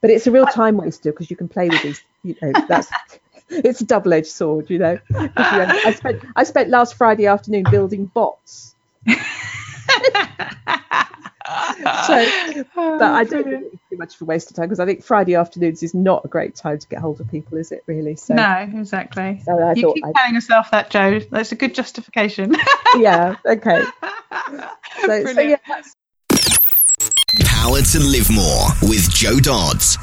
but it's a real time waster because you can play with these. You know, that's it's a double-edged sword. You know, I spent I spent last Friday afternoon building bots. so, but I don't think it's too much of a waste of time because I think Friday afternoons is not a great time to get hold of people, is it? Really? So no, exactly. So I you keep I'd... telling yourself that, Joe. That's a good justification. yeah. Okay. So, so yeah. Power to live more with Jo Dodds.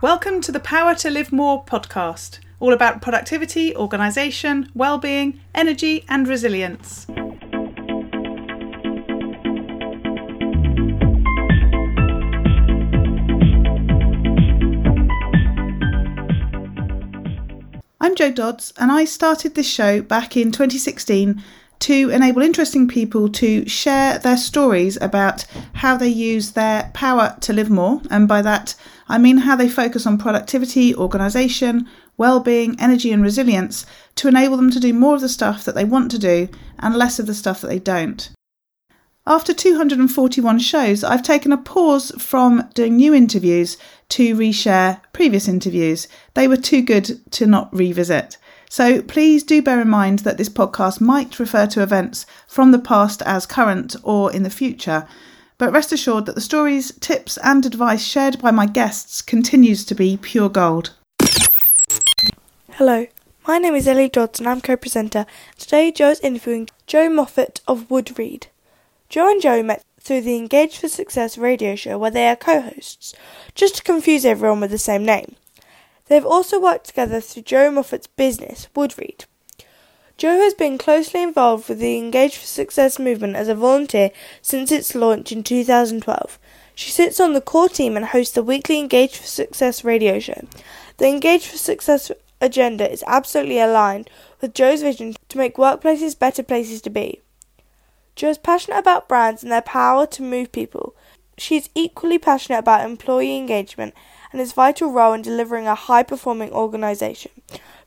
Welcome to the Power to Live More podcast, all about productivity, organisation, well-being, energy, and resilience. I'm Jo Dodds, and I started this show back in 2016 to enable interesting people to share their stories about how they use their power to live more. And by that, I mean how they focus on productivity, organisation, well-being, energy, and resilience to enable them to do more of the stuff that they want to do and less of the stuff that they don't. After 241 shows, I've taken a pause from doing new interviews to reshare previous interviews. They were too good to not revisit. So please do bear in mind that this podcast might refer to events from the past as current or in the future. But rest assured that the stories, tips, and advice shared by my guests continues to be pure gold. Hello, my name is Ellie Dodds and I'm co presenter. Today, Jo is interviewing Jo Moffatt of Woodreed. Joe and Joe met through the Engage for Success radio show where they are co hosts, just to confuse everyone with the same name. They have also worked together through Jo Moffatt's business, Woodreed. Joe has been closely involved with the Engage for Success movement as a volunteer since its launch in 2012. She sits on the core team and hosts the weekly Engage for Success radio show. The Engage for Success agenda is absolutely aligned with Joe's vision to make workplaces better places to be. Joe is passionate about brands and their power to move people. She is equally passionate about employee engagement and its vital role in delivering a high performing organisation.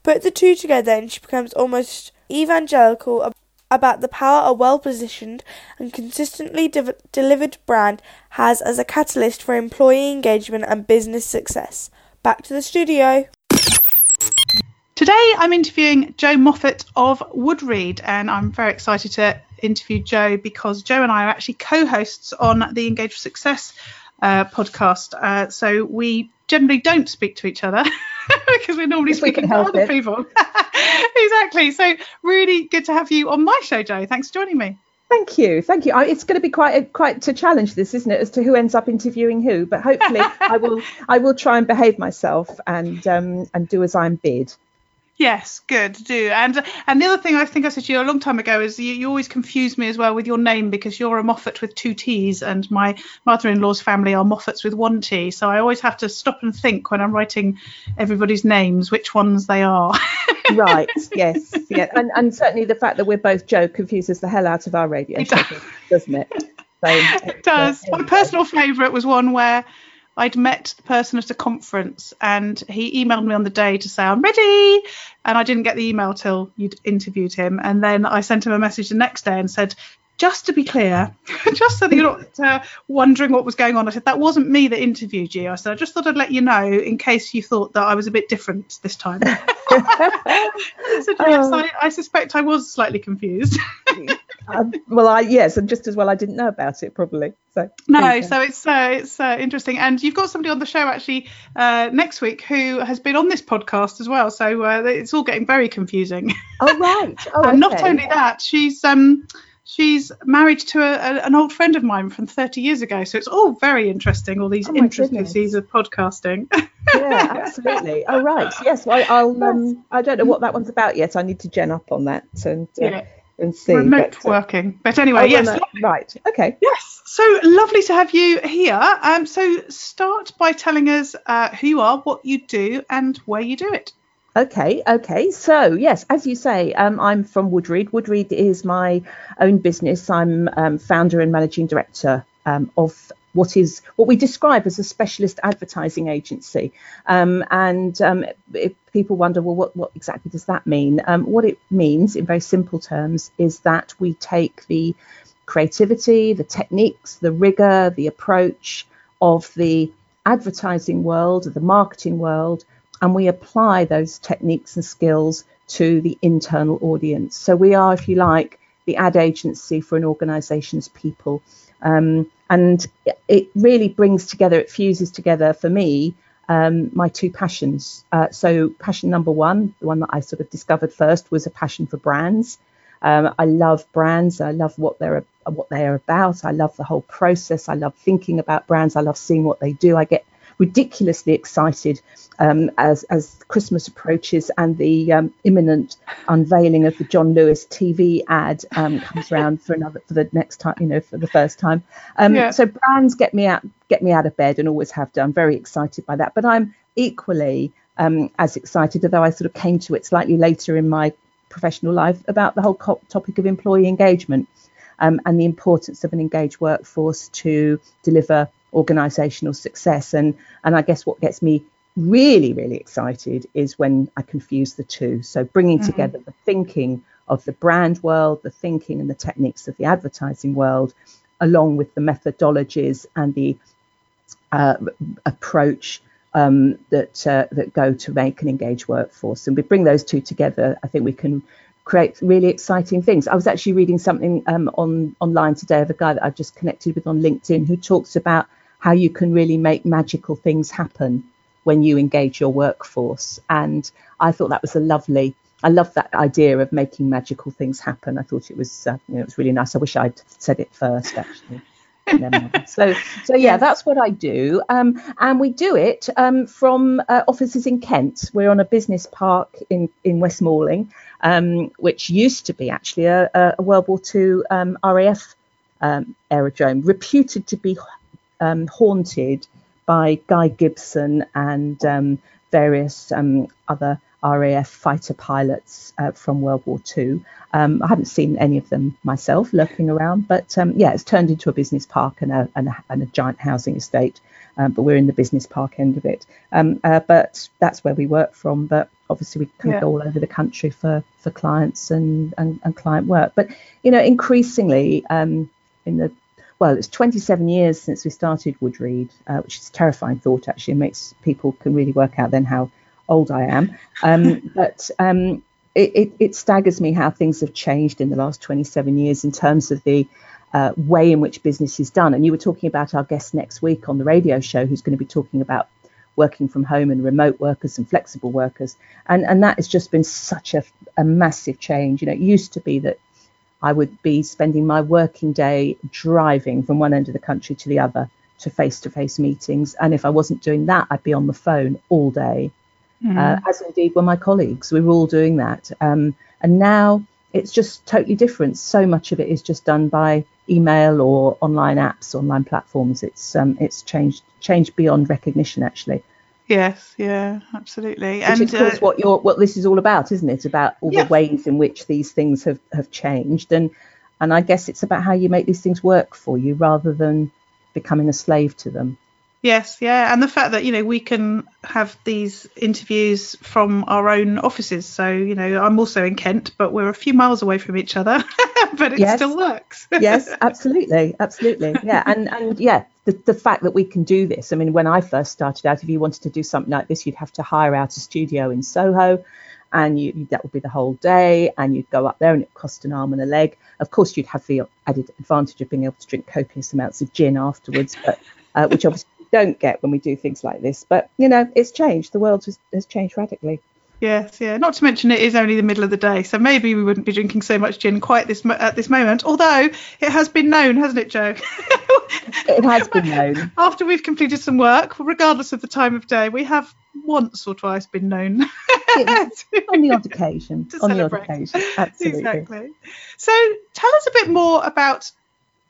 Put the two together and she becomes almost evangelical about the power a well positioned and consistently de- delivered brand has as a catalyst for employee engagement and business success. Back to the studio. Today I'm interviewing Jo Moffatt of Woodreed, and I'm very excited to interview Joe because Joe and I are actually co-hosts on the Engage for Success uh, podcast. Uh, so we generally don't speak to each other because we're normally speaking to other it. people. exactly. So really good to have you on my show, Jo. Thanks for joining me. Thank you, thank you. It's going to be quite a, quite a challenge, this, isn't it, as to who ends up interviewing who? But hopefully, I will I will try and behave myself and um, and do as I'm bid. Yes, good, to do. And and the other thing I think I said to you a long time ago is you, you always confuse me as well with your name because you're a Moffatt with two T's and my mother-in-law's family are Moffats with one T. So I always have to stop and think when I'm writing everybody's names which ones they are. right, yes, yeah. And and certainly the fact that we're both Joe confuses the hell out of our radio, it does. doesn't it? So, it does. My personal favourite was one where I'd met the person at a conference and he emailed me on the day to say I'm ready and I didn't get the email till you'd interviewed him and then I sent him a message the next day and said just to be clear, just so that you're not uh, wondering what was going on, I said that wasn't me that interviewed you. I said I just thought I'd let you know in case you thought that I was a bit different this time. I said yes, oh. I, I, suspect I was slightly confused. Um, well, I yes, and just as well I didn't know about it probably. So no, so it's uh, it's uh, interesting, and you've got somebody on the show actually uh, next week who has been on this podcast as well. So uh, it's all getting very confusing. Oh right. Oh, and not only that, she's um she's married to a, a, an old friend of mine from 30 years ago. So it's all very interesting, all these oh intricacies of podcasting. yeah, absolutely. Oh, right. Yes. Well, I'll. Um, I don't know what that one's about yet. I need to gen up on that and. Uh, yeah. And see. Remote but, uh, working. But anyway, oh, yes. right. Okay. Yes. So lovely to have you here. Um, so start by telling us uh, who you are, what you do, and where you do it. Okay, okay. So yes, as you say, um, I'm from Woodreed. Woodreed is my own business. I'm um, founder and managing director um, of what is what we describe as a specialist advertising agency. Um, and um, if people wonder, well, what, what exactly does that mean? Um, what it means, in very simple terms, is that we take the creativity, the techniques, the rigor, the approach of the advertising world, the marketing world, and we apply those techniques and skills to the internal audience. So we are, if you like, the ad agency for an organization's people. Um, and it really brings together, it fuses together for me um, my two passions. Uh, so, passion number one, the one that I sort of discovered first, was a passion for brands. Um, I love brands. I love what they're what they are about. I love the whole process. I love thinking about brands. I love seeing what they do. I get ridiculously excited um, as as Christmas approaches and the um, imminent unveiling of the John Lewis TV ad um, comes around for another for the next time, you know, for the first time. Um, yeah. So brands get me out get me out of bed and always have done. Very excited by that, but I'm equally um, as excited, although I sort of came to it slightly later in my professional life about the whole co- topic of employee engagement. Um, and the importance of an engaged workforce to deliver organizational success. And, and I guess what gets me really, really excited is when I confuse the two. So bringing mm-hmm. together the thinking of the brand world, the thinking and the techniques of the advertising world, along with the methodologies and the uh, approach um, that uh, that go to make an engaged workforce. And we bring those two together, I think we can create really exciting things. I was actually reading something um, on online today of a guy that I've just connected with on LinkedIn who talks about how you can really make magical things happen when you engage your workforce. And I thought that was a lovely. I love that idea of making magical things happen. I thought it was, uh, you know, it was really nice. I wish I'd said it first, actually. so, so yeah, that's what I do, um, and we do it um, from uh, offices in Kent. We're on a business park in in West Malling, um, which used to be actually a, a World War II um, RAF um, aerodrome, reputed to be um, haunted by Guy Gibson and um, various um, other RAF fighter pilots uh, from World War II. Um, I haven't seen any of them myself lurking around, but um, yeah, it's turned into a business park and a, and a, and a giant housing estate. Um, but we're in the business park end of it. Uh, but that's where we work from. But obviously, we can yeah. go all over the country for for clients and, and, and client work. But you know, increasingly in the well, it's 27 years since we started Woodreed, uh, which is a terrifying thought. Actually, it makes people can really work out then how old I am. Um, but um, it, it, it, staggers me how things have changed in the last 27 years in terms of the uh, way in which business is done. And you were talking about our guest next week on the radio show, who's going to be talking about working from home and remote workers and flexible workers. And and that has just been such a, a massive change. You know, it used to be that I would be spending my working day driving from one end of the country to the other to face to face meetings. And if I wasn't doing that, I'd be on the phone all day, mm. uh, as indeed were my colleagues. We were all doing that. Um, and now it's just totally different. So much of it is just done by email or online apps, online platforms. It's um, it's changed changed beyond recognition actually. Yes, yeah, absolutely. Which and of course uh, what you're what this is all about, isn't it? About all yeah. the ways in which these things have, have changed and and I guess it's about how you make these things work for you rather than becoming a slave to them. Yes, yeah, and the fact that you know we can have these interviews from our own offices. So you know, I'm also in Kent, but we're a few miles away from each other, but it yes. still works. yes, absolutely, absolutely, yeah, and and yeah, the the fact that we can do this. I mean, when I first started out, if you wanted to do something like this, you'd have to hire out a studio in Soho, and you that would be the whole day, and you'd go up there, and it cost an arm and a leg. Of course, you'd have the added advantage of being able to drink copious amounts of gin afterwards, but uh, which obviously don't get when we do things like this. But you know, it's changed. The world has, has changed radically. Yes, yeah. Not to mention it is only the middle of the day, so maybe we wouldn't be drinking so much gin quite this at this moment. Although it has been known, hasn't it, Joe? it has been known. After we've completed some work, regardless of the time of day, we have once or twice been known. on the odd occasion. on celebrate. the odd occasion, absolutely. Exactly. So tell us a bit more about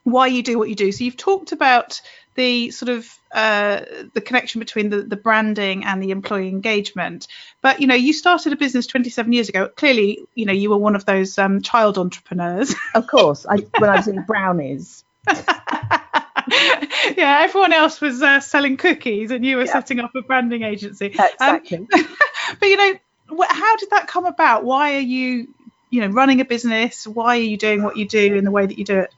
why you do what you do. So you've talked about the sort of uh, the connection between the, the branding and the employee engagement. But you know, you started a business 27 years ago. Clearly, you know, you were one of those um, child entrepreneurs. Of course, I, when I was in brownies. yeah, everyone else was uh, selling cookies, and you were yeah. setting up a branding agency. Um, exactly. Um, but you know, how did that come about? Why are you, you know, running a business? Why are you doing what you do in the way that you do it?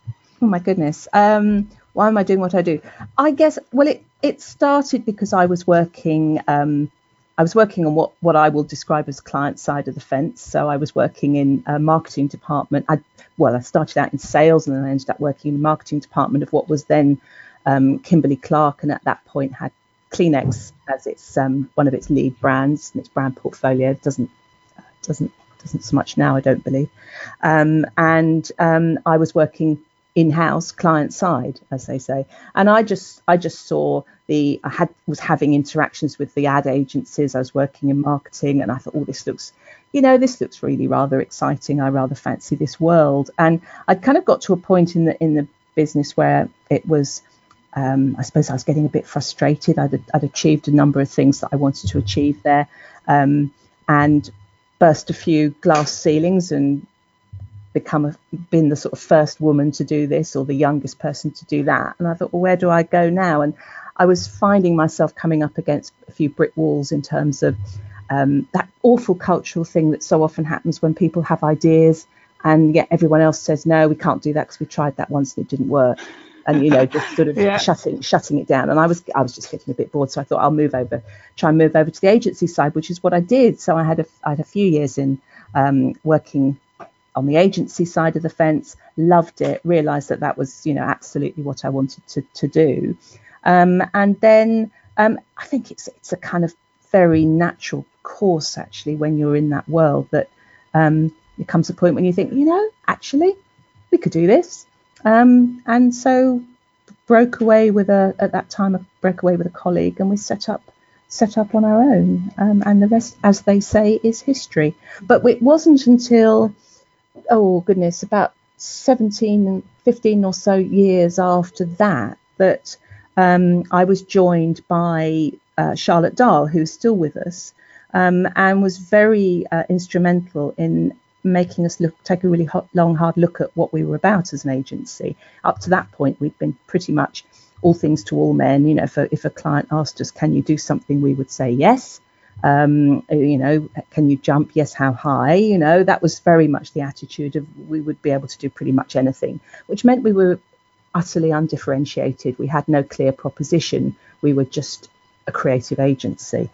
Oh my goodness. Um, why am I doing what I do? I guess well, it it started because I was working. Um, I was working on what, what I will describe as client side of the fence. So I was working in a marketing department. I well, I started out in sales and then I ended up working in the marketing department of what was then um, Kimberly Clark, and at that point had Kleenex as its um, one of its lead brands and its brand portfolio. It doesn't doesn't doesn't so much now, I don't believe. Um, and um, I was working in-house client side as they say. And i just i just saw the i had was having interactions with the ad agencies. I was working in marketing and i thought oh this looks you know this looks really rather exciting. I rather fancy this world. And i kind of got to a point in the in the business where it was um, I suppose I was getting a bit frustrated. I'd, I'd, achieved a number of things that I wanted to achieve there, um, and burst a few glass ceilings and become a, been the sort of first woman to do this or the youngest person to do that. And I thought, well, where do I go now? And I was finding myself coming up against a few brick walls in terms of um, that awful cultural thing that so often happens when people have ideas and yet everyone else says no, we can't do that because we tried that once and it didn't work. And you know, just sort of yeah. shutting shutting it down. And I was I was just getting a bit bored, so I thought I'll move over, try and move over to the agency side, which is what I did. So I had a I had a few years in um, working on the agency side of the fence, loved it, realised that that was, you know, absolutely what I wanted to, to do. Um, and then um, I think it's it's a kind of very natural course actually when you're in that world that um, it comes a point when you think, you know, actually we could do this. Um, and so broke away with a at that time I broke away with a colleague and we set up set up on our own um, and the rest as they say is history but it wasn't until oh goodness, about 17 15 or so years after that, that um, I was joined by uh, Charlotte Dahl, who's still with us, um, and was very uh, instrumental in making us look, take a really hot, long, hard look at what we were about as an agency. Up to that point, we'd been pretty much all things to all men. You know, if a, if a client asked us, "Can you do something?" we would say yes. Um, you know, can you jump? Yes, how high? You know, that was very much the attitude of we would be able to do pretty much anything, which meant we were utterly undifferentiated. We had no clear proposition. We were just a creative agency.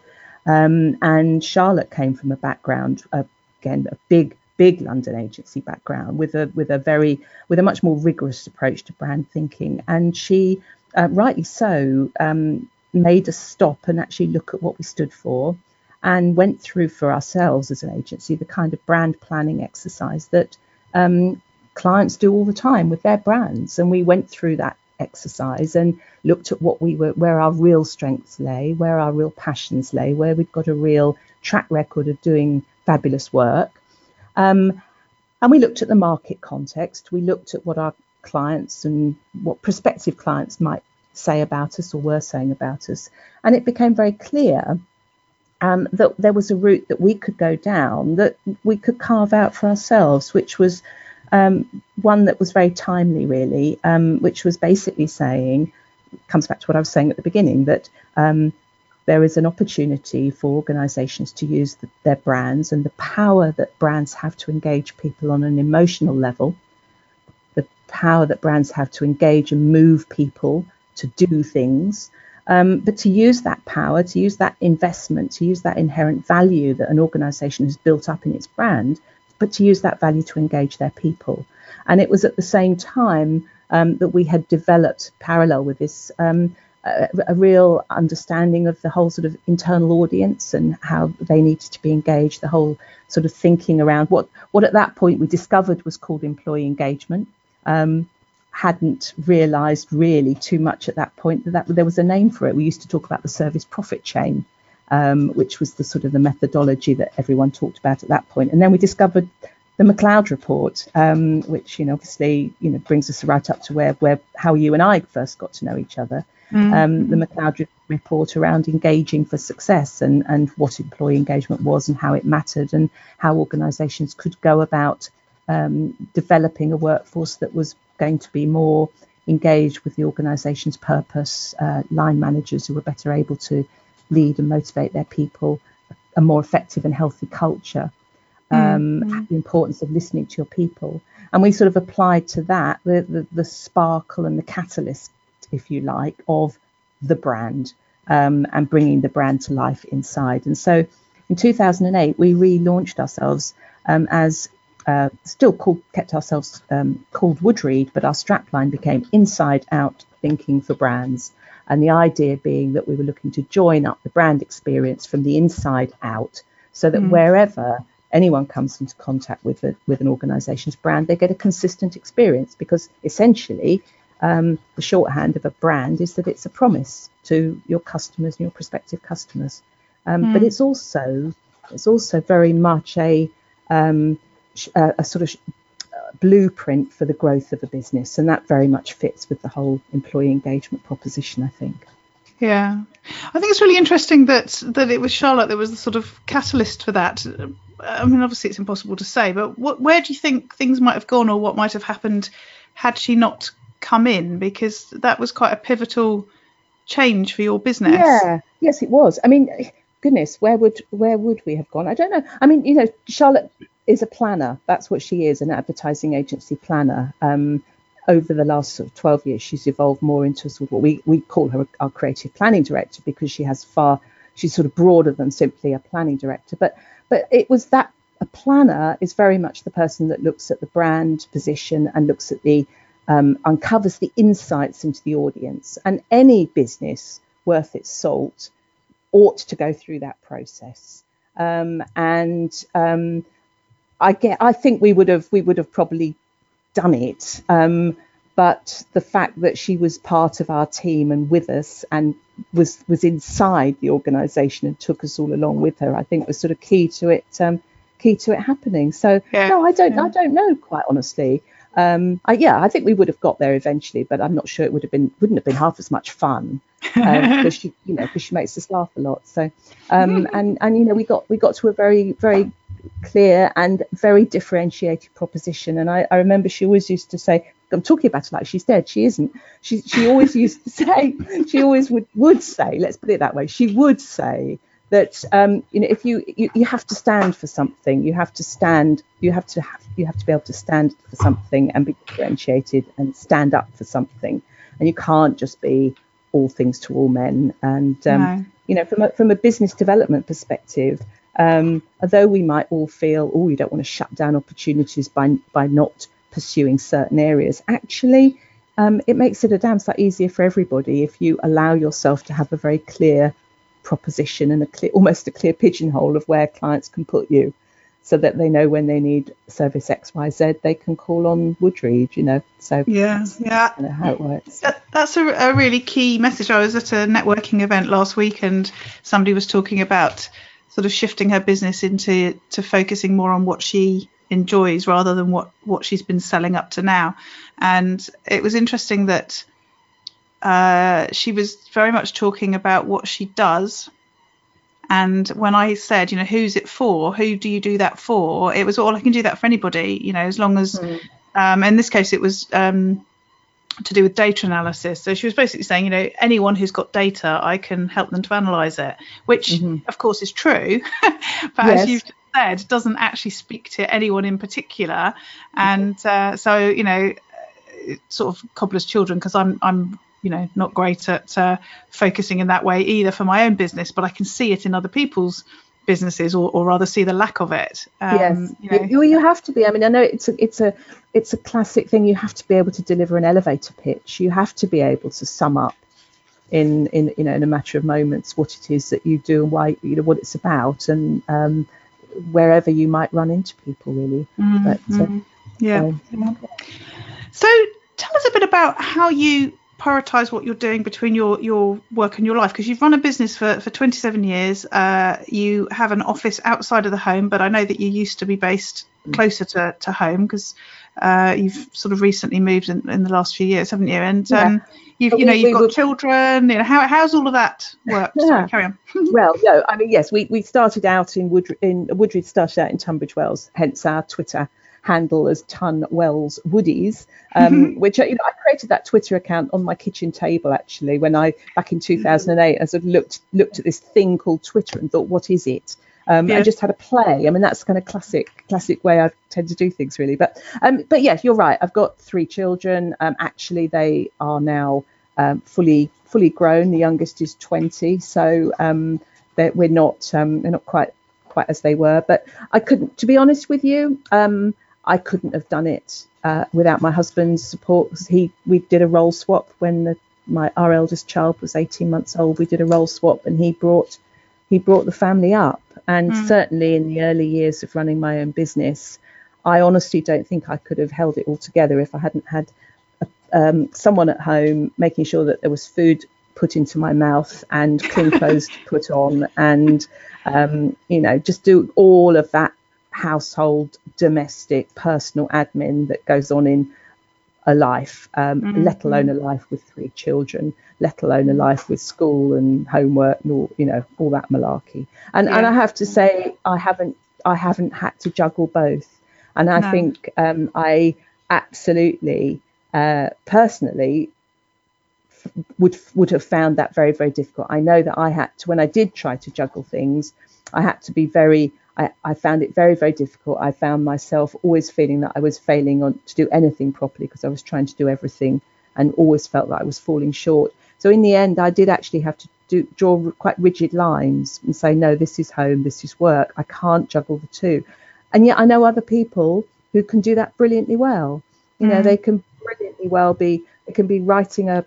Um, and Charlotte came from a background, uh, again, a big, big London agency background with a with a very with a much more rigorous approach to brand thinking. And she, uh, rightly so, um, made us stop and actually look at what we stood for and went through for ourselves as an agency the kind of brand planning exercise that um, clients do all the time with their brands. And we went through that exercise and looked at what we were, where our real strengths lay, where our real passions lay, where we'd got a real track record of doing fabulous work. Um, and we looked at the market context. We looked at what our clients and what prospective clients might say about us or were saying about us. And it became very clear um, that there was a route that we could go down that we could carve out for ourselves, which was um, one that was very timely, really, um, which was basically saying, comes back to what I was saying at the beginning, that um, there is an opportunity for organisations to use the, their brands and the power that brands have to engage people on an emotional level, the power that brands have to engage and move people to do things um, but to use that power, to use that investment, to use that inherent value that an organization has built up in its brand, but to use that value to engage their people. And it was at the same time um, that we had developed, parallel with this, um, a, a, real understanding of the whole sort of internal audience and how they needed to be engaged, the whole sort of thinking around what, what at that point we discovered was called employee engagement. Um, hadn't realised really too much at that point that, that there was a name for it. We used to talk about the service profit chain, um, which was the sort of the methodology that everyone talked about at that point. And then we discovered the MacLeod report, um, which you know obviously you know brings us right up to where where how you and I first got to know each other. Mm-hmm. Um, the MacLeod report around engaging for success and and what employee engagement was and how it mattered and how organisations could go about um, developing a workforce that was going to be more engaged with the organisation's purpose, uh, line managers who are better able to lead and motivate their people, a more effective and healthy culture, um, mm-hmm. the importance of listening to your people. And we sort of applied to that the, the, the sparkle and the catalyst if you like, of the brand um, and bringing the brand to life inside. And so in 2008, we relaunched ourselves um, as uh, still called, kept ourselves um, called Woodreed, but our strapline became Inside Out Thinking for Brands. And the idea being that we were looking to join up the brand experience from the inside out so that mm. wherever anyone comes into contact with a, with an organization's brand, they get a consistent experience because essentially um, the shorthand of a brand is that it's a promise to your customers and your prospective customers. Um, mm. But it's also it's also very much a um, a, uh, a, sort of uh, blueprint for the growth of a business, and that very much fits with the whole employee engagement proposition. I think. Yeah, I think it's really interesting that that it was Charlotte that was the sort of catalyst for that. I mean, obviously it's impossible to say, but what, where do you think things might have gone, or what might have happened had she not come in? Because that was quite a pivotal change for your business. Yeah, yes, it was. I mean, goodness, where would where would we have gone? I don't know. I mean, you know, Charlotte is a planner. That's what she is, an advertising agency planner. Um, over the last sort of 12 years, she's evolved more into sort of what we, we call her our creative planning director because she has far, she's sort of broader than simply a planning director. But but it was that a planner is very much the person that looks at the brand position and looks at the um, uncovers the insights into the audience. And any business worth its salt ought to go through that process. Um, and um, I get, I think we would have, we would have probably done it. Um, but the fact that she was part of our team and with us and was was inside the organisation and took us all along with her, I think was sort of key to it, um, key to it happening. So yeah, no, I don't, yeah. I don't know quite honestly. Um, I, yeah, I think we would have got there eventually, but I'm not sure it would have been wouldn't have been half as much fun because um, she, you know, because she makes us laugh a lot. So, um, and and you know, we got we got to a very very clear and very differentiated proposition. And I, I remember she always used to say, I'm talking about her like she's dead. She isn't. She she always used to say, she always would would say, let's put it that way, she would say that um, you know if you, you you have to stand for something, you have to stand, you have to have you have to be able to stand for something and be differentiated and stand up for something, and you can't just be all things to all men. And um, no. you know from a, from a business development perspective, um, although we might all feel, oh, you don't want to shut down opportunities by by not pursuing certain areas, actually, um, it makes it a damn sight easier for everybody if you allow yourself to have a very clear proposition and a clear, almost a clear pigeonhole of where clients can put you, so that they know when they need service X, Y, Z, they can call on Woodreed. You know, so yeah, yeah, you know how it works. That, that's a, a really key message. I was at a networking event last week, and somebody was talking about sort of shifting her business into to focusing more on what she enjoys rather than what what she's been selling up to now. And it was interesting that uh, she was very much talking about what she does. And when I said, you know, who's it for? Who do you do that for? It was all I can do that for anybody, you know, as long as. Mm. Um, in this case, it was um, to do with data analysis. So she was basically saying, you know, anyone who's got data, I can help them to analyze it, which mm-hmm. of course is true, but yes. as you've said, doesn't actually speak to anyone in particular. And uh, so, you know, sort of cobbler's children, because I'm, I'm, you know, not great at uh, focusing in that way either for my own business, but I can see it in other people's businesses or, or rather see the lack of it um, yes you, know. you, you have to be i mean i know it's a it's a it's a classic thing you have to be able to deliver an elevator pitch you have to be able to sum up in in you know in a matter of moments what it is that you do and why you know what it's about and um, wherever you might run into people really mm-hmm. but uh, yeah so. so tell us a bit about how you prioritize what you're doing between your your work and your life because you've run a business for for 27 years uh, you have an office outside of the home but i know that you used to be based closer to, to home because uh, you've sort of recently moved in, in the last few years haven't you and yeah. um, you've you know you've got children you know how, how's all of that worked yeah. Sorry, carry on well no i mean yes we, we started out in woodreed in woodreed started out in tunbridge wells hence our twitter handle as Tun Wells Woodies, um, mm-hmm. which you know I created that Twitter account on my kitchen table actually when I back in 2008 I sort of looked looked at this thing called Twitter and thought what is it. Um, yeah. I just had a play. I mean, that's kind of classic, classic way I tend to do things, really. But, um, but yes, you're right. I've got three children. Um, actually, they are now um, fully fully grown. The youngest is 20, so um, we're not um, they're not quite quite as they were. But I couldn't, to be honest with you, um, I couldn't have done it uh, without my husband's support. He we did a role swap when the, my our eldest child was 18 months old. We did a role swap, and he brought he brought the family up. And mm. certainly in the early years of running my own business, I honestly don't think I could have held it all together if I hadn't had a, um, someone at home making sure that there was food put into my mouth and clean clothes to put on and um, you know just do all of that household domestic personal admin that goes on in a life um, mm-hmm. let alone a life with three children let alone a life with school and homework and all you know all that malarkey and yeah. and i have to say i haven't i haven't had to juggle both and i no. think um, i absolutely uh, personally would would have found that very very difficult. I know that I had to when I did try to juggle things, I had to be very. I, I found it very very difficult. I found myself always feeling that I was failing on to do anything properly because I was trying to do everything and always felt that I was falling short. So in the end, I did actually have to do draw quite rigid lines and say, no, this is home, this is work. I can't juggle the two. And yet I know other people who can do that brilliantly well. You know, mm. they can brilliantly well be. They can be writing a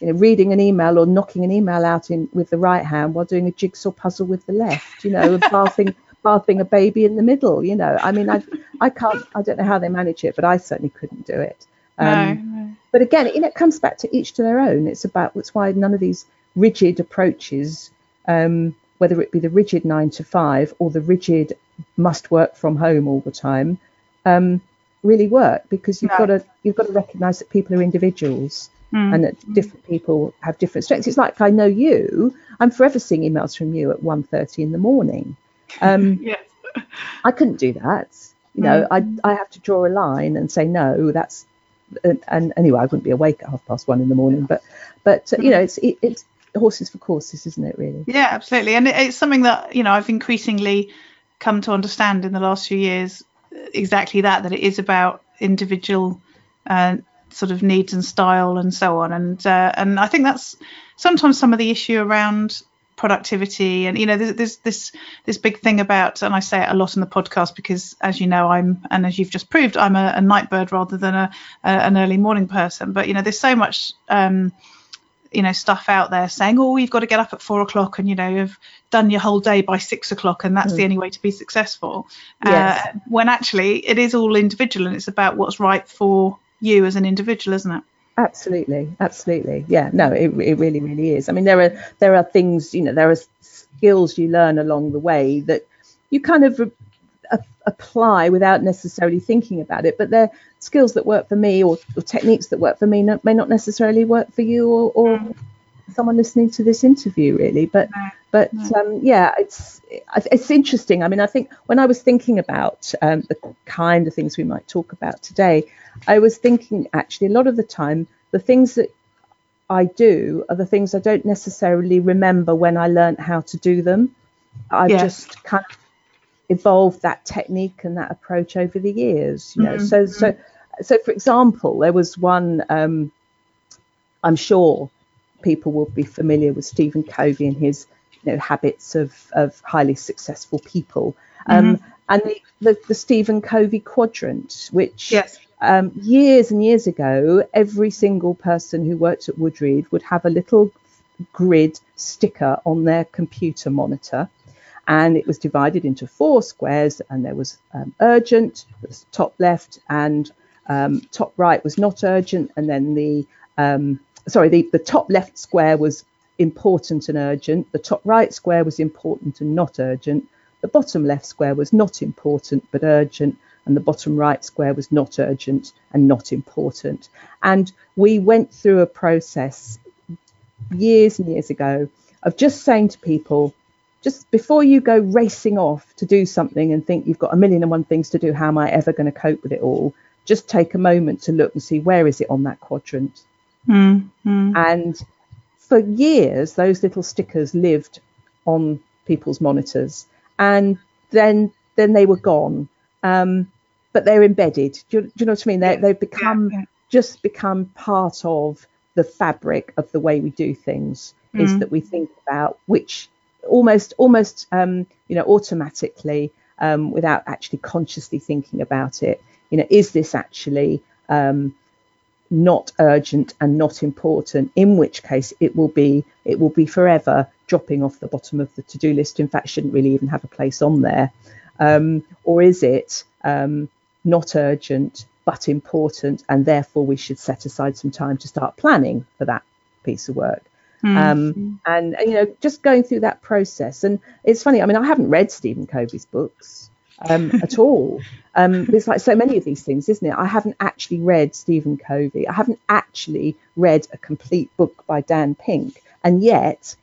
you know, reading an email or knocking an email out in with the right hand while doing a jigsaw puzzle with the left, you know, bathing bathing a baby in the middle, you know. I mean, I I can't, I don't know how they manage it, but I certainly couldn't do it. Um, no, no. But again, it, it comes back to each to their own. It's about that's why none of these rigid approaches, um, whether it be the rigid nine to five or the rigid must work from home all the time, um, really work because you've no. got to you've got to recognise that people are individuals mm. and that different people have different strengths. It's like I know you. I'm forever seeing emails from you at 1.30 in the morning. Um, yes. I couldn't do that. You know, mm. I I have to draw a line and say no. That's and, and, anyway, I wouldn't be awake at half past one in the morning. But but you know, it's it, it's horses for courses, isn't it? Really? Yeah, absolutely. And it, it's something that you know I've increasingly come to understand in the last few years. Exactly that that it is about individual uh, sort of needs and style and so on. And uh, and I think that's sometimes some of the issue around productivity and you know there's, there's this this big thing about and I say it a lot in the podcast because as you know I'm and as you've just proved I'm a, a night bird rather than a, a, an early morning person but you know there's so much um, you know stuff out there saying oh you've got to get up at four o'clock and you know you've done your whole day by six o'clock and that's mm. the only way to be successful yes. uh, when actually it is all individual and it's about what's right for you as an individual, isn't it? Absolutely, absolutely. Yeah, no, it, it really, really is. I mean, there are there are things, you know, there are skills you learn along the way that you kind of apply without necessarily thinking about it, but they're skills that work for me or, or techniques that work for me may not necessarily work for you or, or mm. Someone listening to this interview, really. But but um, yeah, it's it's interesting. I mean, I think when I was thinking about um, the kind of things we might talk about today, I was thinking actually a lot of the time the things that I do are the things I don't necessarily remember when I learned how to do them. I've just kind of evolved that technique and that approach over the years. You know, mm-hmm. so so so for example, there was one. Um, I'm sure people will be familiar with Stephen Covey and his you know habits of of highly successful people. Um, mm-hmm. And the, the, the Stephen Covey quadrant, which yes um, years and years ago, every single person who worked at Woodreed would have a little grid sticker on their computer monitor. And it was divided into four squares, and there was um, urgent, was top left, and um, top right was not urgent, and then the um, sorry, the, the top left square was important and urgent, the top right square was important and not urgent, the bottom left square was not important but urgent, and the bottom right square was not urgent and not important. And we went through a process years and years ago of just saying to people, just before you go racing off to do something and think you've got a million and one things to do, how am I ever going to cope with it all? Just take a moment to look and see where is it on that quadrant. Mm-hmm. And for years, those little stickers lived on people's monitors, and then then they were gone um, but they're embedded. Do you, do you, know what I mean? They, they've become yeah, yeah. just become part of the fabric of the way we do things mm. is that we think about which almost almost um, you know automatically um, without actually consciously thinking about it. You know, is this actually um, not urgent and not important? In which case, it will be it will be forever dropping off the bottom of the to-do list. In fact, shouldn't really even have a place on there. Um, or is it um, not urgent but important, and therefore we should set aside some time to start planning for that piece of work? Mm. Um, and, and, you know, just going through that process. And it's funny, I mean, I haven't read Stephen Covey's books um, at all. Um, it's like so many of these things, isn't it? I haven't actually read Stephen Covey. I haven't actually read a complete book by Dan Pink. And yet,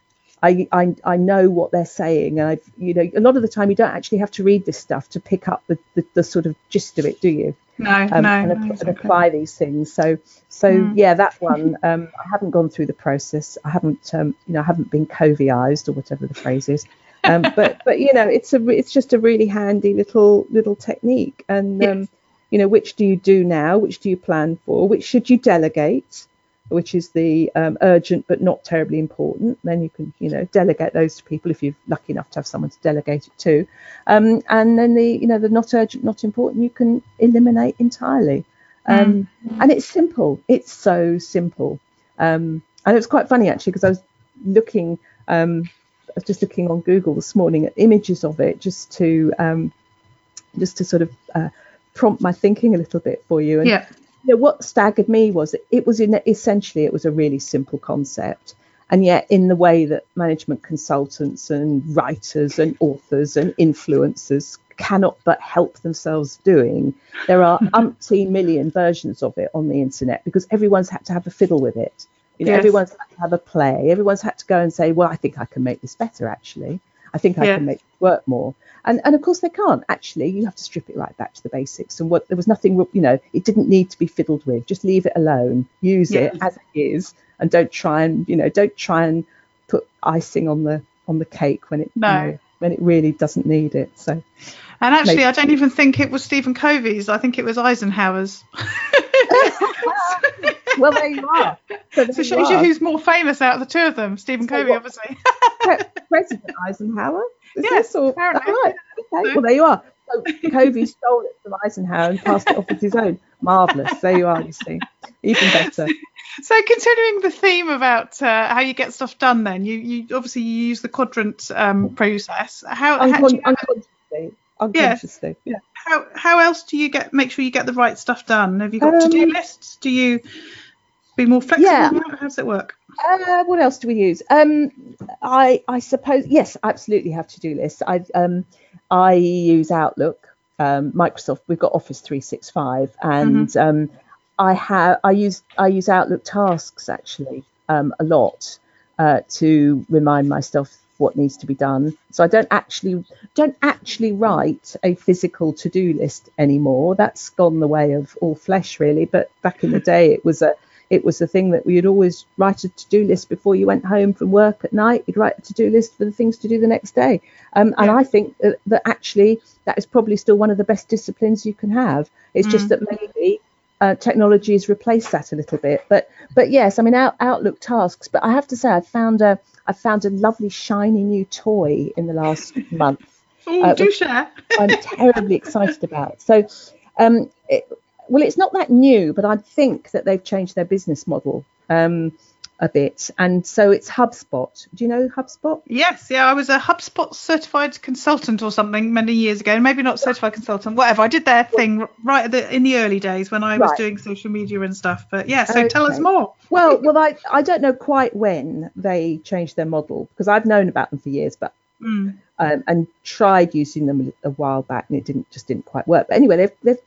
I, I, I know what they're saying. And I've, you know, a lot of the time you don't actually have to read this stuff to pick up the, the, the sort of gist of it, do you? No, um, no, and, no, and apply these things. So, so mm. yeah, that one. Um, I haven't gone through the process. I haven't, um, you know, I haven't been Coveyized or whatever the phrase is. Um, but, but you know, it's a, it's just a really handy little, little technique. And, yes. um, you know, which do you do now? Which do you plan for? Which should you delegate? which is the um, urgent but not terribly important. Then you can, you know, delegate those to people if you're lucky enough to have someone to delegate it to. Um, and then the, you know, the not urgent, not important, you can eliminate entirely. Um, mm. And it's simple. It's so simple. Um, and it was quite funny actually because I was looking, um, was just looking on Google this morning at images of it just to um, just to sort of uh, prompt my thinking a little bit for you. And yeah you know, what staggered me was that it was in, essentially it was a really simple concept, and yet in the way that management consultants and writers and authors and influencers cannot but help themselves doing, there are umpteen million versions of it on the internet because everyone's had to have a fiddle with it. You know, yes. everyone's had to have a play. Everyone's had to go and say, well, I think I can make this better actually. I think I yeah. can make it work more. And, and of course they can't actually. You have to strip it right back to the basics. And what there was nothing, you know, it didn't need to be fiddled with. Just leave it alone. Use it as it is, and don't try and you know don't try and put icing on the on the cake when it no. You know, when it really doesn't need it. So. And actually, maybe. I don't even think it was Stephen Covey's. I think it was Eisenhower's. well, there you are. So, so shows you, you, who's more famous out of the two of them. Stephen so Covey, what? obviously. President Eisenhower. Is yes, or, apparently. Right. Okay. Well, there you are. So Covey stole it from Eisenhower and passed it off as his own. Marvelous. There you are. You see, even better. So, continuing the theme about uh, how you get stuff done, then you, you obviously you use the quadrant um, process. How, Uncon- how unconsciously, unconsciously. Yeah. yeah. How how else do you get make sure you get the right stuff done? Have you got um, to do lists? Do you be more flexible? Yeah. How does it work? Uh, what else do we use? Um, I I suppose yes, absolutely have to do lists. I um, I use Outlook, um, Microsoft. We've got Office 365, and mm-hmm. um, I have I use I use Outlook tasks actually um, a lot uh, to remind myself what needs to be done. So I don't actually don't actually write a physical to-do list anymore. That's gone the way of all flesh really. But back in the day, it was a it was the thing that we'd always write a to-do list before you went home from work at night. You'd write a to-do list for the things to do the next day. Um, and I think that, that, actually that is probably still one of the best disciplines you can have. It's mm. just that maybe uh, technology has replaced that a little bit. But but yes, I mean out, Outlook tasks. But I have to say I found a I found a lovely shiny new toy in the last month. Oh, uh, do share. I'm terribly excited about. So um, it, well, it's not that new, but I think that they've changed their business model um, a bit. And so it's HubSpot. Do you know HubSpot? Yes, yeah. I was a HubSpot certified consultant or something many years ago. Maybe not certified consultant, whatever. I did their thing right the, in the early days when I was right. doing social media and stuff. But yeah, so okay. tell us more. well, well, I, I don't know quite when they changed their model because I've known about them for years, but mm. um, and tried using them a while back and it didn't just didn't quite work. But anyway, they've, they've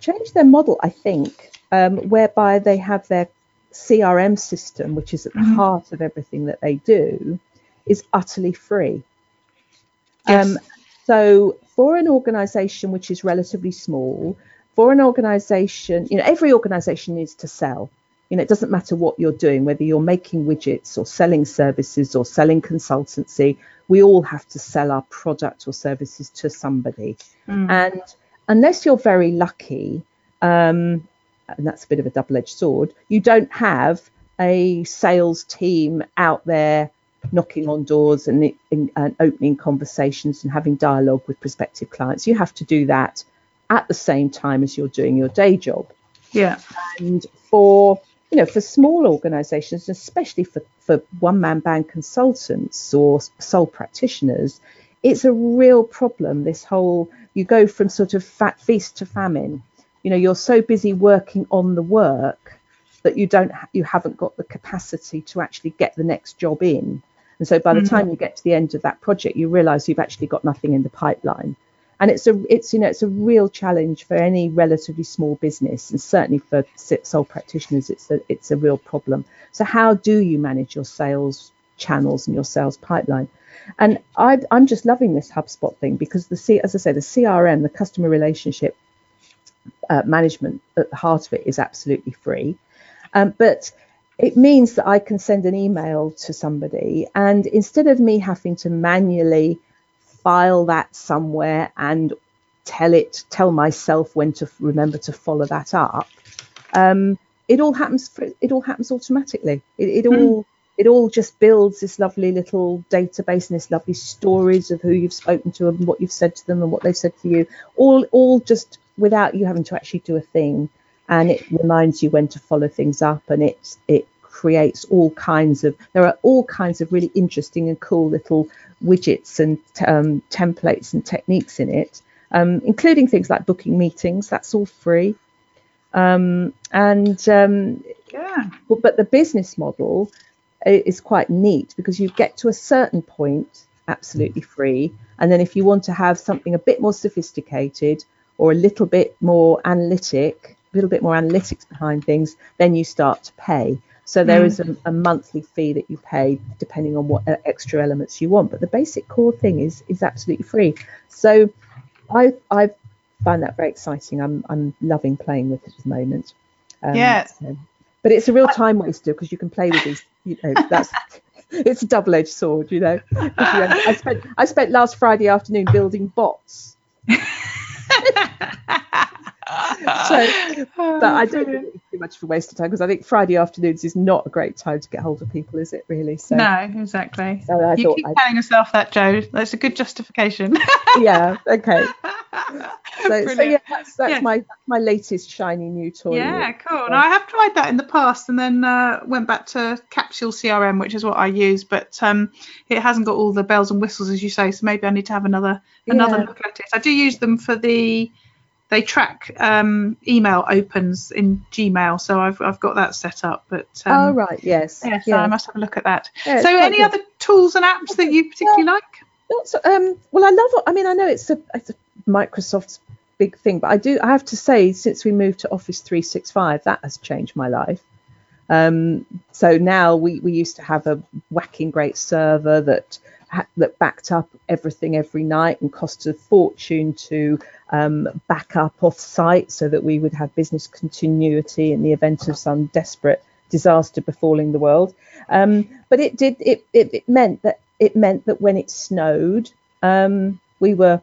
changed their model, I think, um, whereby they have their CRM system, which is at the mm-hmm. heart of everything that they do, is utterly free. Yes. Um, so for an organization which is relatively small, for an organization, you know, every organization needs to sell. You know, it doesn't matter what you're doing, whether you're making widgets or selling services or selling consultancy, we all have to sell our product or services to somebody. Mm. And unless you're very lucky, um, and that's a bit of a double edged sword, you don't have a sales team out there knocking on doors and, and, opening conversations and having dialogue with prospective clients. You have to do that at the same time as you're doing your day job. Yeah. And for you know, for small organizations, especially for, for one man band consultants or sole practitioners, it's a real problem. This whole, you go from sort of fat feast to famine. You know, you're so busy working on the work that you don't, you haven't got the capacity to actually get the next job in. And so by the mm-hmm. time you get to the end of that project, you realize you've actually got nothing in the pipeline and it's a it's you know it's a real challenge for any relatively small business and certainly for sole practitioners it's a it's a real problem so how do you manage your sales channels and your sales pipeline and I, i'm just loving this hubspot thing because the C, as i say the crm the customer relationship uh, management at the heart of it is absolutely free um, but it means that i can send an email to somebody and instead of me having to manually file that somewhere and tell it, tell myself when to remember to follow that up. Um, it all happens. For, it all happens automatically. It, it all it all just builds this lovely little database and this lovely stories of who you've spoken to and what you've said to them and what they've said to you. All all just without you having to actually do a thing. And it reminds you when to follow things up and it it creates all kinds of there are all kinds of really interesting and cool little widgets and um, templates and techniques in it, um, including things like booking meetings. That's all free. Um, and um, yeah, but, but the business model is quite neat because you get to a certain point absolutely free, and then if you want to have something a bit more sophisticated or a little bit more analytic, a little bit more analytics behind things, then you start to pay. So there mm. is a, a, monthly fee that you pay depending on what uh, extra elements you want, but the basic core thing is is absolutely free. So I I find that very exciting. I'm I'm loving playing with it at the moment. Um, yeah. So, but it's a real time waster because you can play with these. You know, that's it's a double-edged sword. You know, I spent I spent last Friday afternoon building bots. so, but I don't think it's too much of a waste of time because I think Friday afternoons is not a great time to get hold of people, is it? Really? So no, exactly. So I you keep I'd... telling yourself that, Jo. That's a good justification. yeah. Okay. So, so yeah, that's, that's yeah. my my latest shiny new toy. Yeah, cool. I have tried that in the past, and then uh, went back to Capsule CRM, which is what I use, but um, it hasn't got all the bells and whistles as you say. So maybe I need to have another another yeah. look at it. I do use them for the they track um, email opens in Gmail, so I've I've got that set up. But um, oh right, yes, yeah, so I must have a look at that. Yeah, so any good. other tools and apps that you particularly like? So, um, well, I love. I mean, I know it's a, it's a Microsoft's big thing, but I do. I have to say, since we moved to Office 365, that has changed my life. Um, so now we, we used to have a whacking great server that that backed up everything every night and cost a fortune to um, back up off site so that we would have business continuity in the event of some desperate disaster befalling the world. Um, but it did it, it, it, meant that it meant that when it snowed, um, we were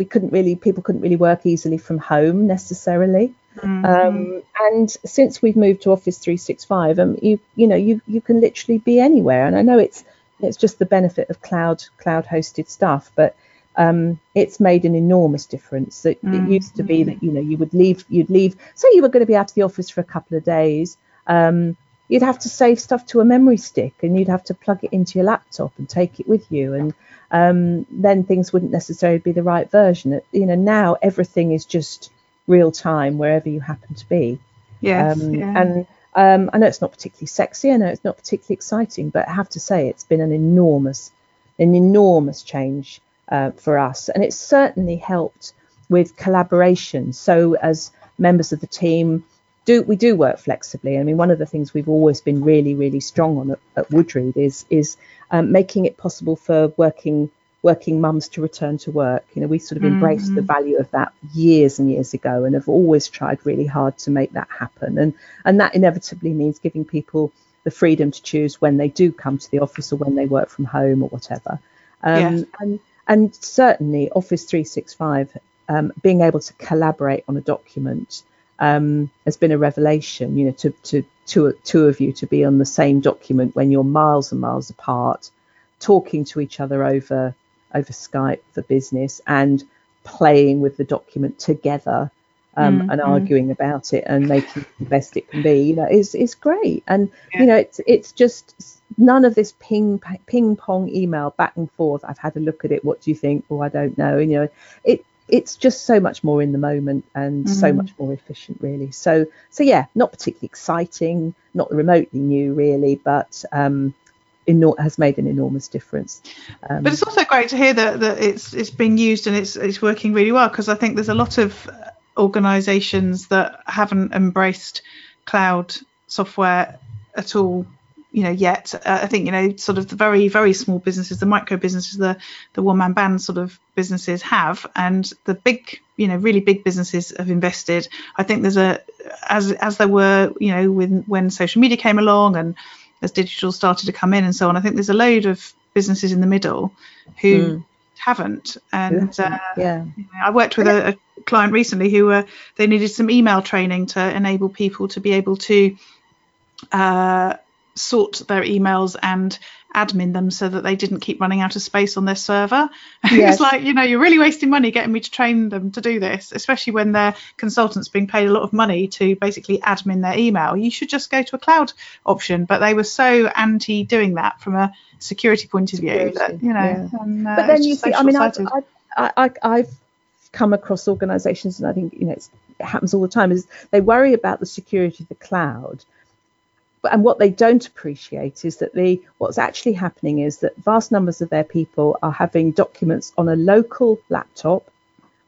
we couldn't really people couldn't really work easily from home necessarily. Mm-hmm. Um, and since we've moved to Office 365, um, you you know you you can literally be anywhere. And I know it's it's just the benefit of cloud cloud hosted stuff, but um, it's made an enormous difference. It, mm. it, used to be that you know you would leave, you'd leave. Say you were going to be out of the office for a couple of days. Um, you'd have to save stuff to a memory stick, and you'd have to plug it into your laptop and take it with you, and um, then things wouldn't necessarily be the right version. You know now everything is just real time wherever you happen to be. Yes, um, yeah. And um, I know it's not particularly sexy. I know it's not particularly exciting, but I have to say it's been an enormous, an enormous change uh, for us, and it's certainly helped with collaboration. So as members of the team, do we do work flexibly? I mean, one of the things we've always been really, really strong on at, at Woodreed is is um, making it possible for working working mums to return to work. You know, we sort of embraced mm-hmm. the value of that years and years ago, and have always tried really hard to make that happen. And and that inevitably means giving people the freedom to choose when they do come to the office or when they work from home or whatever. Um, yes. And and certainly Office 365, um, being able to collaborate on a document um, has been a revelation. You know, to to two two of you to be on the same document when you're miles and miles apart, talking to each other over over Skype for business and playing with the document together um, mm, and arguing about it and making the best it can be, you know, is is great. And yeah. you know, it's it's just none of this ping ping pong email back and forth. I've had a look at it. What do you think? Oh, I don't know. And, you know, it it's just so much more in the moment and mm-hmm. so much more efficient, really. So so yeah, not particularly exciting, not remotely new, really, but um, has made an enormous difference. Um, but it's also great to hear that, that it's it's being used and it's it's working really well because I think there's a lot of organisations that haven't embraced cloud software at all you know yet uh, i think you know sort of the very very small businesses the micro businesses the the one man band sort of businesses have. And the big you know really big businesses have invested. I think there's a as as there were you know when when social media came along and as digital started to come in and so on i think there's a load of businesses in the middle who mm. haven't. And uh, yeah. you know, i worked with a, a client recently who uh, they needed some email training to enable people to be able to uh, sort their emails and admin them so that they didn't keep running out of space on their server. Yes. it's like, you know, you're really wasting money getting me to train them to do this, especially when their consultants being paid a lot of money to basically admin their email. You should just go to a cloud option. But they were so anti doing that from a security point of view that, you know. Yeah. And, uh, but then you see, I mean, I've, I've, I, I've come across organizations, and I think, you know, it happens all the time, is they worry about the security of the cloud and what they don't appreciate is that the what's actually happening is that vast numbers of their people are having documents on a local laptop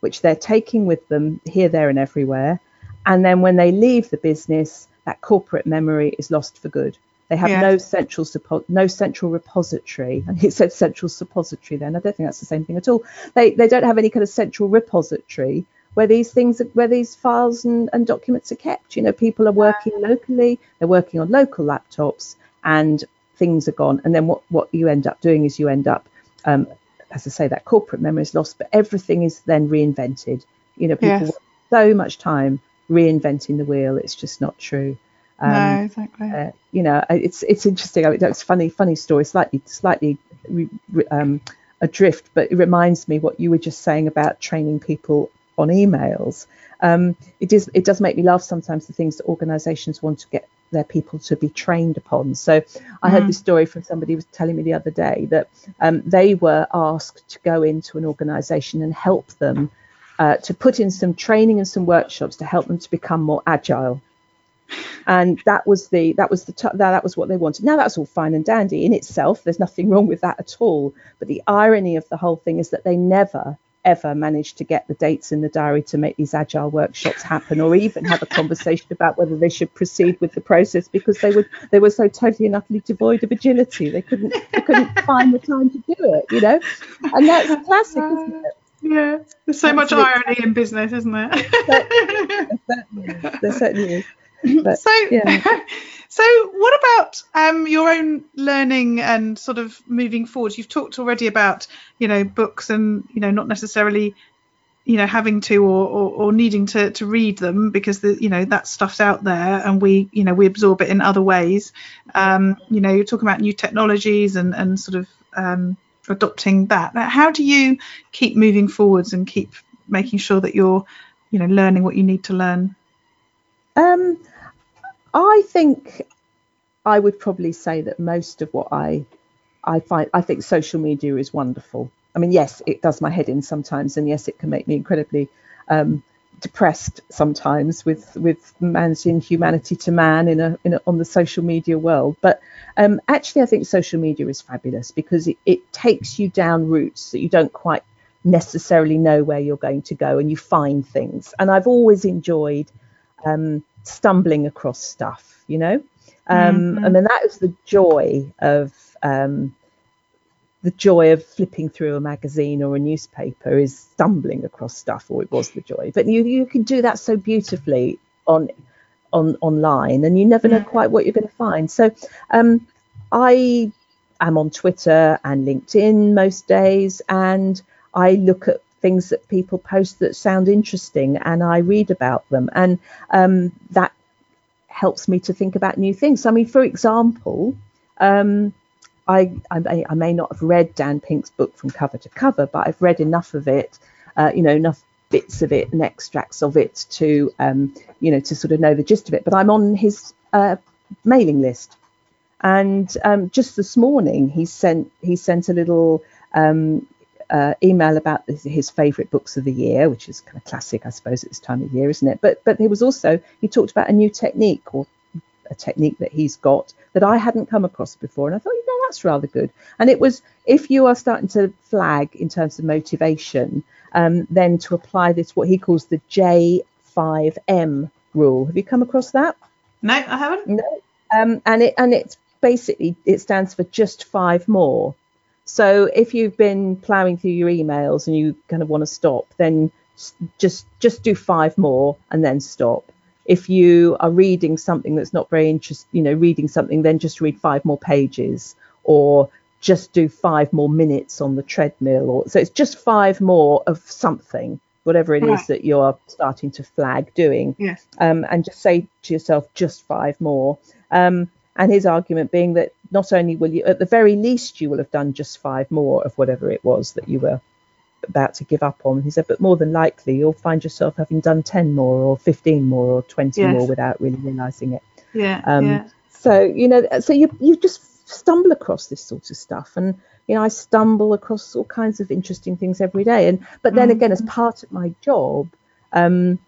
which they're taking with them here there and everywhere. And then when they leave the business that corporate memory is lost for good. They have yeah. no central suppo- no central repository. And it said central suppository then. I don't think that's the same thing at all. They they don't have any kind of central repository where these things where these files and, and documents are kept you know people are working locally they're working on local laptops and things are gone and then what what you end up doing is you end up um, as i say that corporate memory is lost but everything is then reinvented you know people yes. so much time reinventing the wheel it's just not true um, no, exactly. Uh, you know, it's it's interesting. I mean, it's funny, funny story. Slightly, slightly um, adrift, but it reminds me what you were just saying about training people on emails. Um, it is it does make me laugh sometimes the things that organisations want to get their people to be trained upon. So I heard mm. this story from somebody who was telling me the other day that um, they were asked to go into an organisation and help them uh, to put in some training and some workshops to help them to become more agile. And that was the that was the t- that was what they wanted. Now that's all fine and dandy in itself. There's nothing wrong with that at all. But the irony of the whole thing is that they never ever managed to get the dates in the diary to make these agile workshops happen or even have a conversation about whether they should proceed with the process because they would they were so totally and utterly devoid of agility. They couldn't they couldn't find the time to do it you know? And that's classic isn't it? Yeah. There's so much irony in business isn't there there certainly there certainly is. But, so yeah. So, what about um, your own learning and sort of moving forward? You've talked already about, you know, books and you know not necessarily, you know, having to or, or, or needing to, to read them because the you know that stuff's out there and we you know we absorb it in other ways. Um, you know, you're talking about new technologies and and sort of um, adopting that. How do you keep moving forwards and keep making sure that you're, you know, learning what you need to learn? Um, I think I would probably say that most of what I I find I think social media is wonderful. I mean, yes, it does my head in sometimes, and yes, it can make me incredibly um, depressed sometimes with with man's inhumanity to man in a, in a on the social media world. But um, actually, I think social media is fabulous because it, it takes you down routes that you don't quite necessarily know where you're going to go, and you find things. And I've always enjoyed um, stumbling across stuff, you know. Um, mm-hmm. And then that was the joy of um, the joy of flipping through a magazine or a newspaper is stumbling across stuff, or it was the joy. But you you can do that so beautifully on on online, and you never know quite what you're going to find. So um, I am on Twitter and LinkedIn most days, and I look at things that people post that sound interesting and I read about them. And um, that helps me to think about new things. I mean, for example, um, I, I, I, may not have read Dan Pink's book from cover to cover, but I've read enough of it, uh, you know, enough bits of it and extracts of it to, um, you know, to sort of know the gist of it. But I'm on his uh, mailing list, and um, just this morning he sent he sent a little um, uh, email about his favourite books of the year, which is kind of classic, I suppose, at this time of year, isn't it? But but there was also he talked about a new technique or a technique that he's got that I hadn't come across before, and I thought, you know, that's rather good. And it was if you are starting to flag in terms of motivation, um, then to apply this what he calls the J5M rule. Have you come across that? No, I haven't. No. Um, and it and it's basically it stands for just five more. So if you've been ploughing through your emails and you kind of want to stop, then just just do five more and then stop. If you are reading something that's not very interesting, you know, reading something, then just read five more pages or just do five more minutes on the treadmill or so it's just five more of something whatever it right. is that you're starting to flag doing yes. um, and just say to yourself just five more um, and his argument being that not only will you, at the very least, you will have done just five more of whatever it was that you were about to give up on. He said, but more than likely, you'll find yourself having done 10 more or 15 more or 20 yes. more without really realizing it. Yeah, um, yeah. So, you know, so you, you just stumble across this sort of stuff. And, you know, I stumble across all kinds of interesting things every day. And, but then mm-hmm. again, as part of my job, um,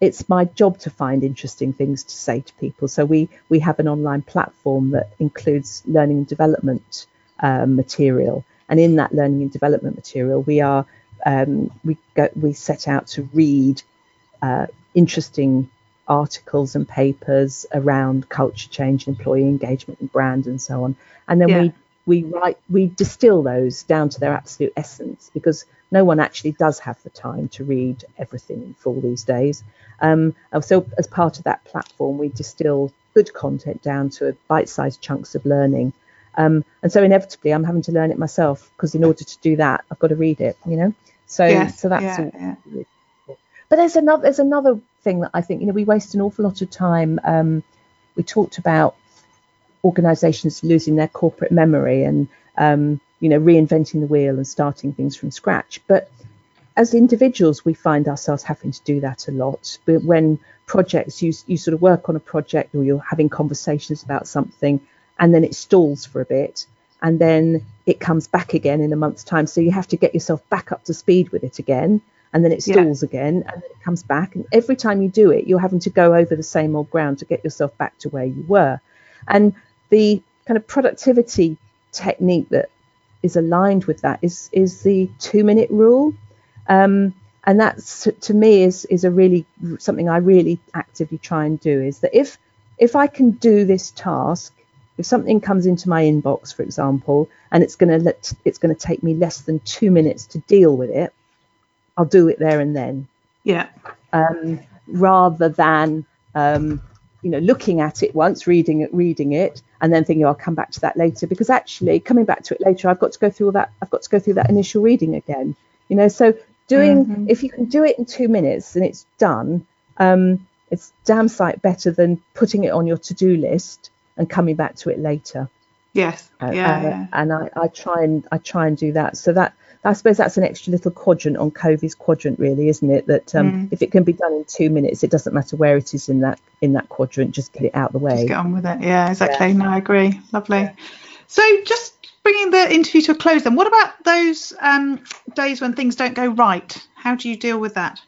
it's my job to find interesting things to say to people. So we we have an online platform that includes learning and development um, material, and in that learning and development material, we are um, we go we set out to read uh, interesting articles and papers around culture change, employee engagement, and brand, and so on. And then yeah. we we write we distill those down to their absolute essence because no one actually does have the time to read everything in full these days. Um, so as part of that platform, we distill good content down to bite-sized chunks of learning. Um, and so inevitably, I'm having to learn it myself because in order to do that, I've got to read it. You know, so yes, so that's yeah. Yeah. But there's another there's another thing that I think you know we waste an awful lot of time. Um, we talked about organisations losing their corporate memory and um, you know reinventing the wheel and starting things from scratch. But as individuals, we find ourselves having to do that a lot. But when projects, you you sort of work on a project or you're having conversations about something, and then it stalls for a bit, and then it comes back again in a month's time. So you have to get yourself back up to speed with it again, and then it stalls yeah. again, and then it comes back. And every time you do it, you're having to go over the same old ground to get yourself back to where you were. And the kind of productivity technique that is aligned with that is is the two minute rule um, and that's to me is is a really something I really actively try and do is that if if I can do this task if something comes into my inbox for example and it's going to let it's going to take me less than two minutes to deal with it I'll do it there and then. Yeah. Um, rather than um, you know looking at it once reading it reading it and then thinking oh, i'll come back to that later. Because actually coming back to it later i've got to go through all that i've got to go through that initial reading again you know? So doing mm-hmm. if you can do it in two minutes and it's done um, it's damn sight better than putting it on your to-do list and coming back to it later yes uh, yeah, uh, yeah. and I, I try and i try and do that so that I suppose that's an extra little quadrant on Covey's quadrant, really, isn't it? That um, mm. if it can be done in two minutes, it doesn't matter where it is in that in that quadrant. Just get it out the way. Just get on with it. Yeah, exactly. Yeah. No, I agree. Lovely. So just bringing the interview to a close, then, what about those um, days when things don't go right? How do you deal with that?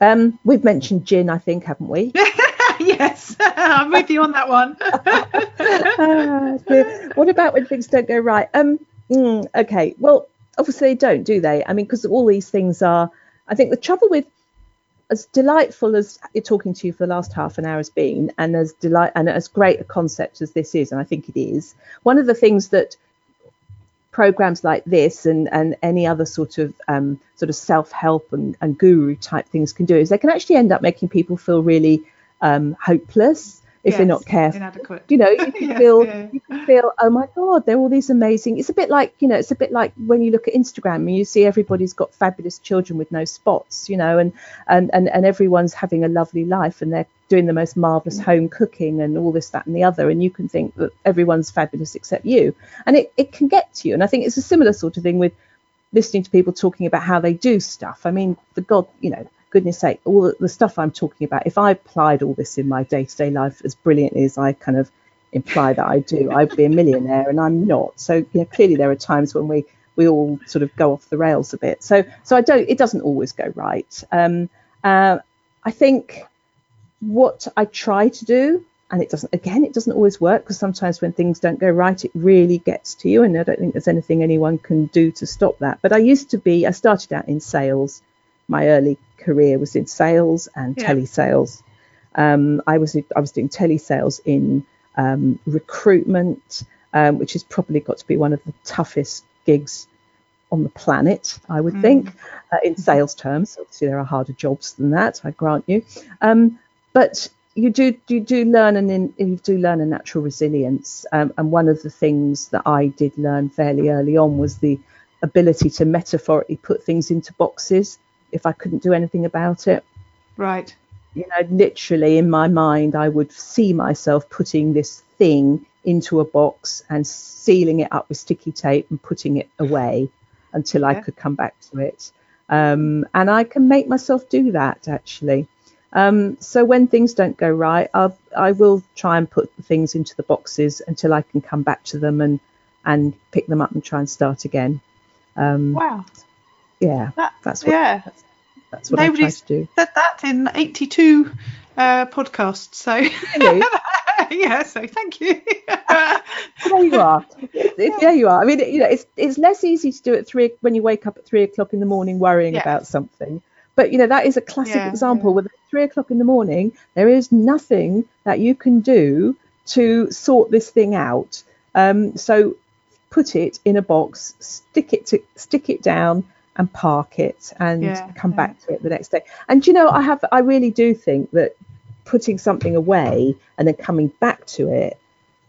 Um, we've mentioned gin, I think, haven't we? yes, I'm with you on that one. uh, what about when things don't go right? Um, mm, okay, well, obviously they don't, do they? I mean, because all these things are. I think the trouble with as delightful as talking to you for the last half an hour has been, and as delight and as great a concept as this is, and I think it is, one of the things that programs like this and and any other sort of um, sort of self-help and, and guru type things can do is they can actually end up making people feel really um, hopeless if Yes, they're not careful. Inadequate. You know, you can Yeah, feel yeah. you can feel, oh my god, they're all these amazing. It's a bit like you know, it's a bit like when you look at Instagram and you see everybody's got fabulous children with no spots, you know, and and and, and everyone's having a lovely life and they're doing the most marvelous mm. home cooking and all this, that, and the other, and you can think that everyone's fabulous except you, and it it can get to you. And I think it's a similar sort of thing with listening to people talking about how they do stuff. I mean, for God, you know, goodness sake, all the, stuff I'm talking about, if I applied all this in my day to day life as brilliantly as I kind of imply that I do, I'd be a millionaire and I'm not. So, you know, clearly there are times when we, we all sort of go off the rails a bit. So, so I don't, it doesn't always go right. Um, uh, I think what I try to do, and it doesn't, again, it doesn't always work because sometimes when things don't go right, it really gets to you. And I don't think there's anything anyone can do to stop that. But I used to be, I started out in sales. My early career was in sales and Yeah. telesales. Um, I was I was doing telesales in um, recruitment, um, which has probably got to be one of the toughest gigs on the planet, I would think, uh, in sales terms. Obviously, there are harder jobs than that, I grant you. Um, but you do you do learn an in, you do learn a natural resilience, um, and one of the things that I did learn fairly early on was the ability to metaphorically put things into boxes if I couldn't do anything about it Right. you know, literally in my mind, I would see myself putting this thing into a box and sealing it up with sticky tape and putting it away until I could come back to it. Um, and I can make myself do that actually. Um, so when things don't go right, I'll, I will try and put the things into the boxes until I can come back to them and and pick them up and try and start again. Um, Wow. yeah, That, that's what yeah. that's what I try to do. said that in 82 uh, podcasts. So, yeah, so thank you. there you are. It- there you are. I mean, you know, it's it's less easy to do at three when you wake up at three o'clock in the morning worrying Yeah. about something. But you know, that is a classic Yeah, example. yeah. Where at three o'clock in the morning, there is nothing that you can do to sort this thing out. Um, so put it in a box, stick it to stick it down, and park it, and Yeah, come yeah. back to it the next day. And you know, I have I really do think that putting something away and then coming back to it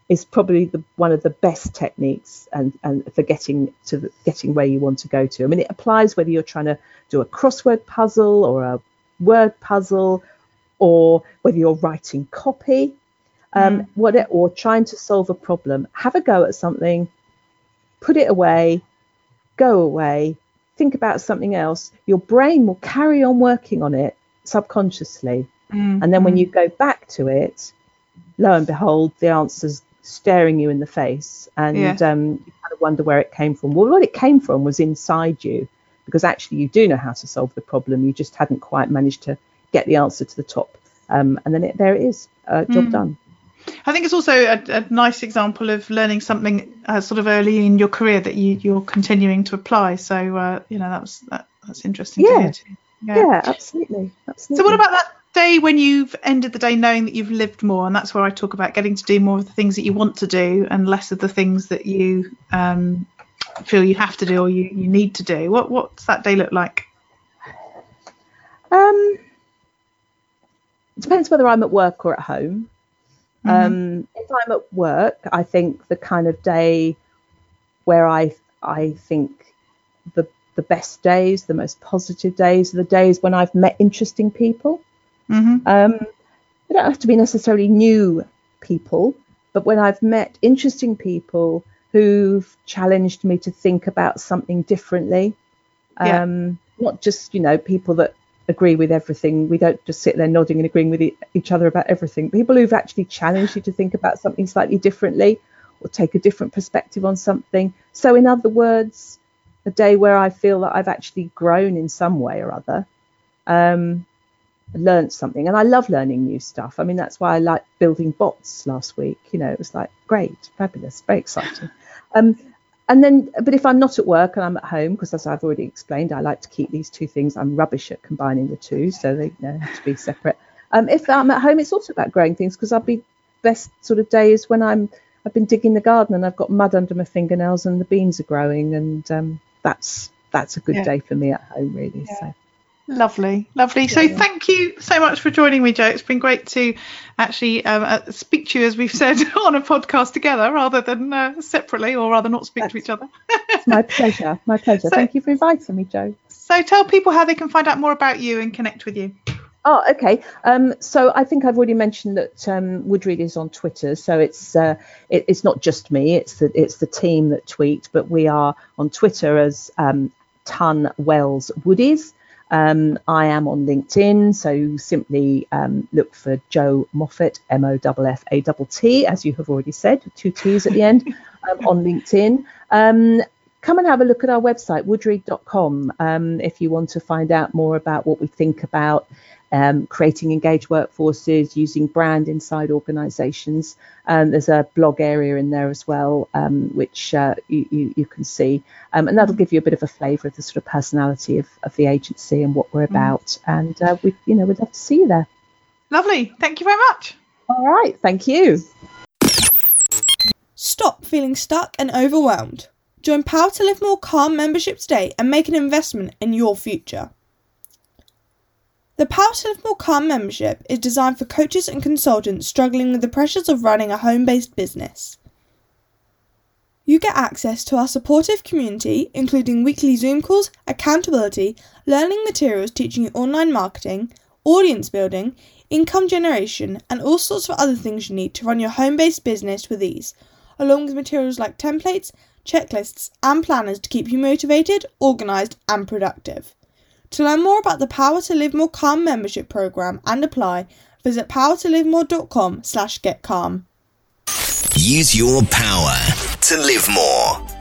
is probably the one of the best techniques and, and for getting to the, getting where you want to go to. I mean, it applies whether you're trying to do a crossword puzzle or a word puzzle, or whether you're writing copy, um, what or trying to solve a problem. Have a go at something, put it away, go away, think about something else. Your brain will carry on working on it subconsciously. Mm, And then when you go back to it, lo and behold, the answer's staring you in the face. And Yeah. um, you kind of wonder where it came from. Well, what it came from was inside you, because actually you do know how to solve the problem. You just hadn't quite managed to get the answer to the top. Um, and then it, there it is, uh, job Mm. done. I think it's also a, a nice example of learning something uh, sort of early in your career that you, you're continuing to apply. So, uh, you know, that was that, that's interesting to Yeah. hear too. Yeah, absolutely. absolutely. So, what about that day when you've ended the day knowing that you've lived more? And that's where I talk about getting to do more of the things that you want to do and less of the things that you um, feel you have to do or you, you need to do. What What's that day look like? Um, it depends whether I'm at work or at home. Um, if I'm at work, I think the kind of day where I I think the the best days, the most positive days, are the days when I've met interesting people. hmm Um, they don't have to be necessarily new people, but when I've met interesting people who've challenged me to think about something differently, Yeah. um, not just you know people that agree with everything. We don't just sit there nodding and agreeing with each other about everything. People who've actually challenged you to think about something slightly differently or take a different perspective on something. So, in other words, a day where I feel that I've actually grown in some way or other. Um, learned something and I love learning new stuff. I mean, that's why I like building bots last week. You know, it was like great, fabulous, very exciting. Um, and then, but if I'm not at work and I'm at home, because as I've already explained, I like to keep these two things. I'm rubbish at combining the two, so they you know, have to be separate. Um, if I'm at home, it's also about growing things because I'll be best sort of days when I'm I've been digging the garden and I've got mud under my fingernails and the beans are growing, and um, that's that's a good Yeah. day for me at home, really. So Lovely, lovely. So thank you so much for joining me, Jo. It's been great to actually um, uh, speak to you, as we've said, on a podcast together rather than uh, separately, or rather not speak That's, to each other. it's my pleasure. My pleasure. So, thank you for inviting me, Jo. So tell people how they can find out more about you and connect with you. Oh, okay. Um, so I think I've already mentioned that um, Woodreed is on Twitter. So it's uh, it, it's not just me; it's the it's the team that tweet. But we are on Twitter as um, Ton Wells Woodies. Um, I am on LinkedIn, so simply um, look for Jo Moffatt, M O F F A T as you have already said, two T's at the end, um, on LinkedIn. Um, come and have a look at our website, woodreed.com, um, if you want to find out more about what we think about um, creating engaged workforces, using brand inside organisations. Um, there's a blog area in there as well, um, which uh, you, you, you, can see, um, and that'll give you a bit of a flavour of the sort of personality of, of the agency and what we're mm. about. And uh, we, you know, we'd love to see you there. Lovely. Thank you very much. All right. Thank you. Stop feeling stuck and overwhelmed. Join Power to Live More Calm membership today and make an investment in your future. The Power to Live More Calm membership is designed for coaches and consultants struggling with the pressures of running a home based business. You get access to our supportive community, including weekly Zoom calls, accountability, learning materials teaching you online marketing, audience building, income generation, and all sorts of other things you need to run your home based business with ease, along with materials like templates, checklists, and planners to keep you motivated, organised, and productive. To learn more about the Power to Live More Calm membership program and apply, visit powertolivemore.com slash get calm. Use your power to live more.